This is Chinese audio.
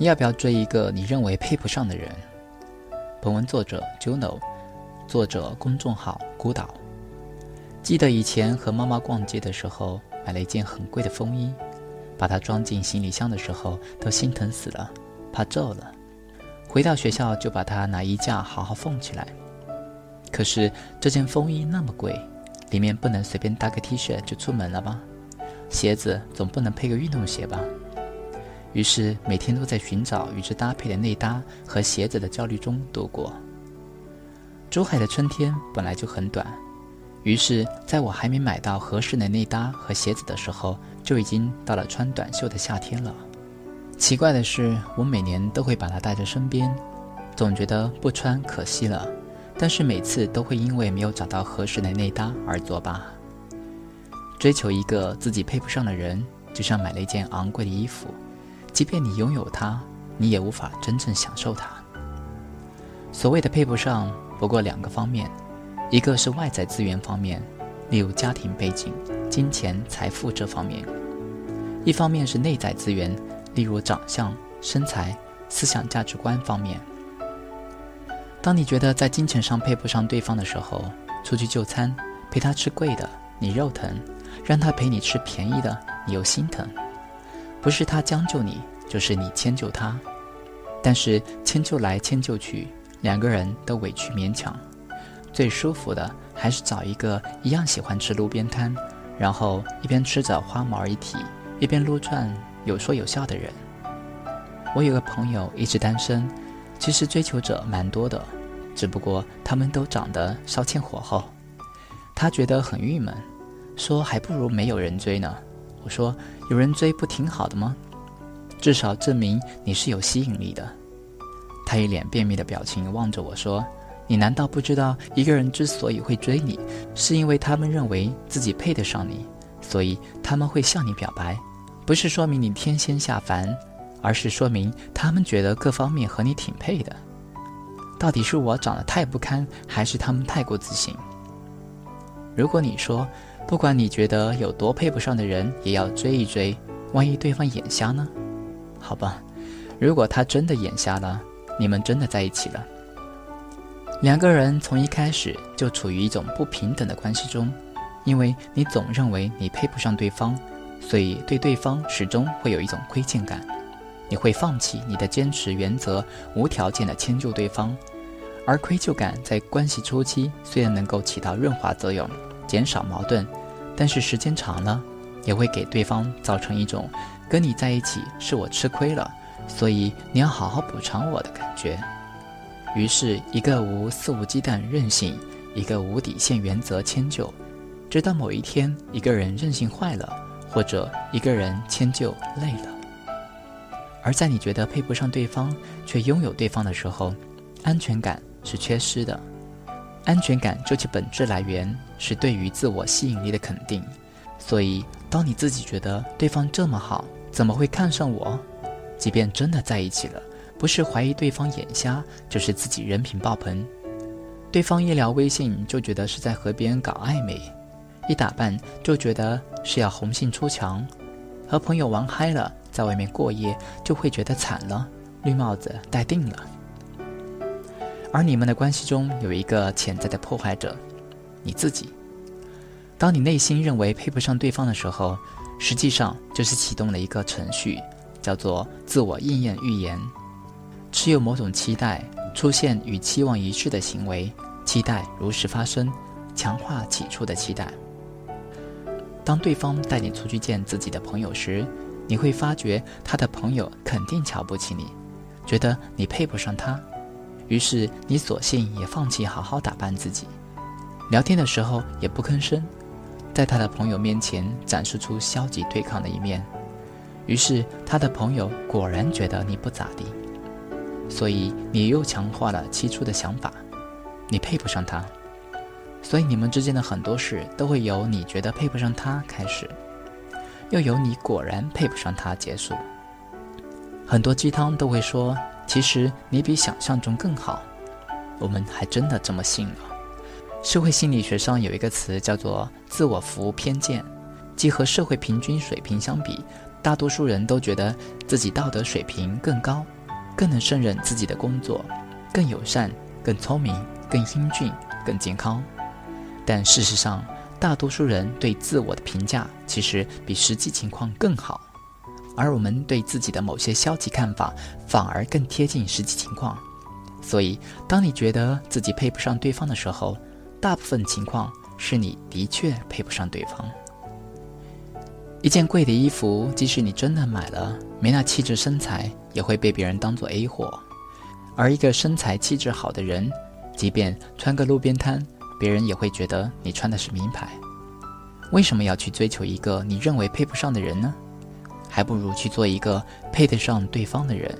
你要不要追一个你认为配不上的人？本文作者 Juno，作者公众号孤岛。记得以前和妈妈逛街的时候，买了一件很贵的风衣，把它装进行李箱的时候，都心疼死了，怕皱了。回到学校就把它拿衣架好好缝起来。可是这件风衣那么贵，里面不能随便搭个 T 恤就出门了吧？鞋子总不能配个运动鞋吧？于是每天都在寻找与之搭配的内搭和鞋子的焦虑中度过。珠海的春天本来就很短，于是在我还没买到合适的内搭和鞋子的时候，就已经到了穿短袖的夏天了。奇怪的是，我每年都会把它带在身边，总觉得不穿可惜了，但是每次都会因为没有找到合适的内搭而作罢。追求一个自己配不上的人，就像买了一件昂贵的衣服，即便你拥有它，你也无法真正享受它。所谓的配不上，不过两个方面，一个是外在资源方面，例如家庭背景、金钱、财富这方面；一方面是内在资源。例如长相、身材、思想价值观方面。当你觉得在金钱上配不上对方的时候，出去就餐，陪他吃贵的，你肉疼；让他陪你吃便宜的，你又心疼。不是他将就你，就是你迁就他。但是迁就来迁就去，两个人都委屈勉强。最舒服的还是找一个一样喜欢吃路边摊，然后一边吃着花毛一体，一边撸串。有说有笑的人，我有个朋友一直单身，其实追求者蛮多的，只不过他们都长得稍欠火候。他觉得很郁闷，说还不如没有人追呢。我说有人追不挺好的吗？至少证明你是有吸引力的。他一脸便秘的表情望着我说：“你难道不知道一个人之所以会追你，是因为他们认为自己配得上你，所以他们会向你表白？”不是说明你天仙下凡，而是说明他们觉得各方面和你挺配的。到底是我长得太不堪，还是他们太过自信？如果你说，不管你觉得有多配不上的人，也要追一追，万一对方眼瞎呢？好吧，如果他真的眼瞎了，你们真的在一起了，两个人从一开始就处于一种不平等的关系中，因为你总认为你配不上对方。所以，对对方始终会有一种亏欠感，你会放弃你的坚持原则，无条件的迁就对方。而愧疚感在关系初期虽然能够起到润滑作用，减少矛盾，但是时间长了，也会给对方造成一种跟你在一起是我吃亏了，所以你要好好补偿我的感觉。于是，一个无肆无忌惮任性，一个无底线原则迁就，直到某一天，一个人任性坏了。或者一个人迁就累了，而在你觉得配不上对方却拥有对方的时候，安全感是缺失的。安全感究其本质来源是对于自我吸引力的肯定。所以，当你自己觉得对方这么好，怎么会看上我？即便真的在一起了，不是怀疑对方眼瞎，就是自己人品爆棚。对方一聊微信就觉得是在和别人搞暧昧。一打扮就觉得是要红杏出墙，和朋友玩嗨了，在外面过夜就会觉得惨了，绿帽子戴定了。而你们的关系中有一个潜在的破坏者，你自己。当你内心认为配不上对方的时候，实际上就是启动了一个程序，叫做自我应验预言。持有某种期待，出现与期望一致的行为，期待如实发生，强化起初的期待。当对方带你出去见自己的朋友时，你会发觉他的朋友肯定瞧不起你，觉得你配不上他，于是你索性也放弃好好打扮自己，聊天的时候也不吭声，在他的朋友面前展示出消极对抗的一面，于是他的朋友果然觉得你不咋地，所以你又强化了起初的想法，你配不上他。所以你们之间的很多事都会由你觉得配不上他开始，又由你果然配不上他结束。很多鸡汤都会说，其实你比想象中更好。我们还真的这么信了。社会心理学上有一个词叫做“自我服务偏见”，即和社会平均水平相比，大多数人都觉得自己道德水平更高，更能胜任自己的工作，更友善、更聪明、更英俊、更健康。但事实上，大多数人对自我的评价其实比实际情况更好，而我们对自己的某些消极看法反而更贴近实际情况。所以，当你觉得自己配不上对方的时候，大部分情况是你的确配不上对方。一件贵的衣服，即使你真的买了，没那气质身材，也会被别人当做 A 货；而一个身材气质好的人，即便穿个路边摊，别人也会觉得你穿的是名牌。为什么要去追求一个你认为配不上的人呢？还不如去做一个配得上对方的人。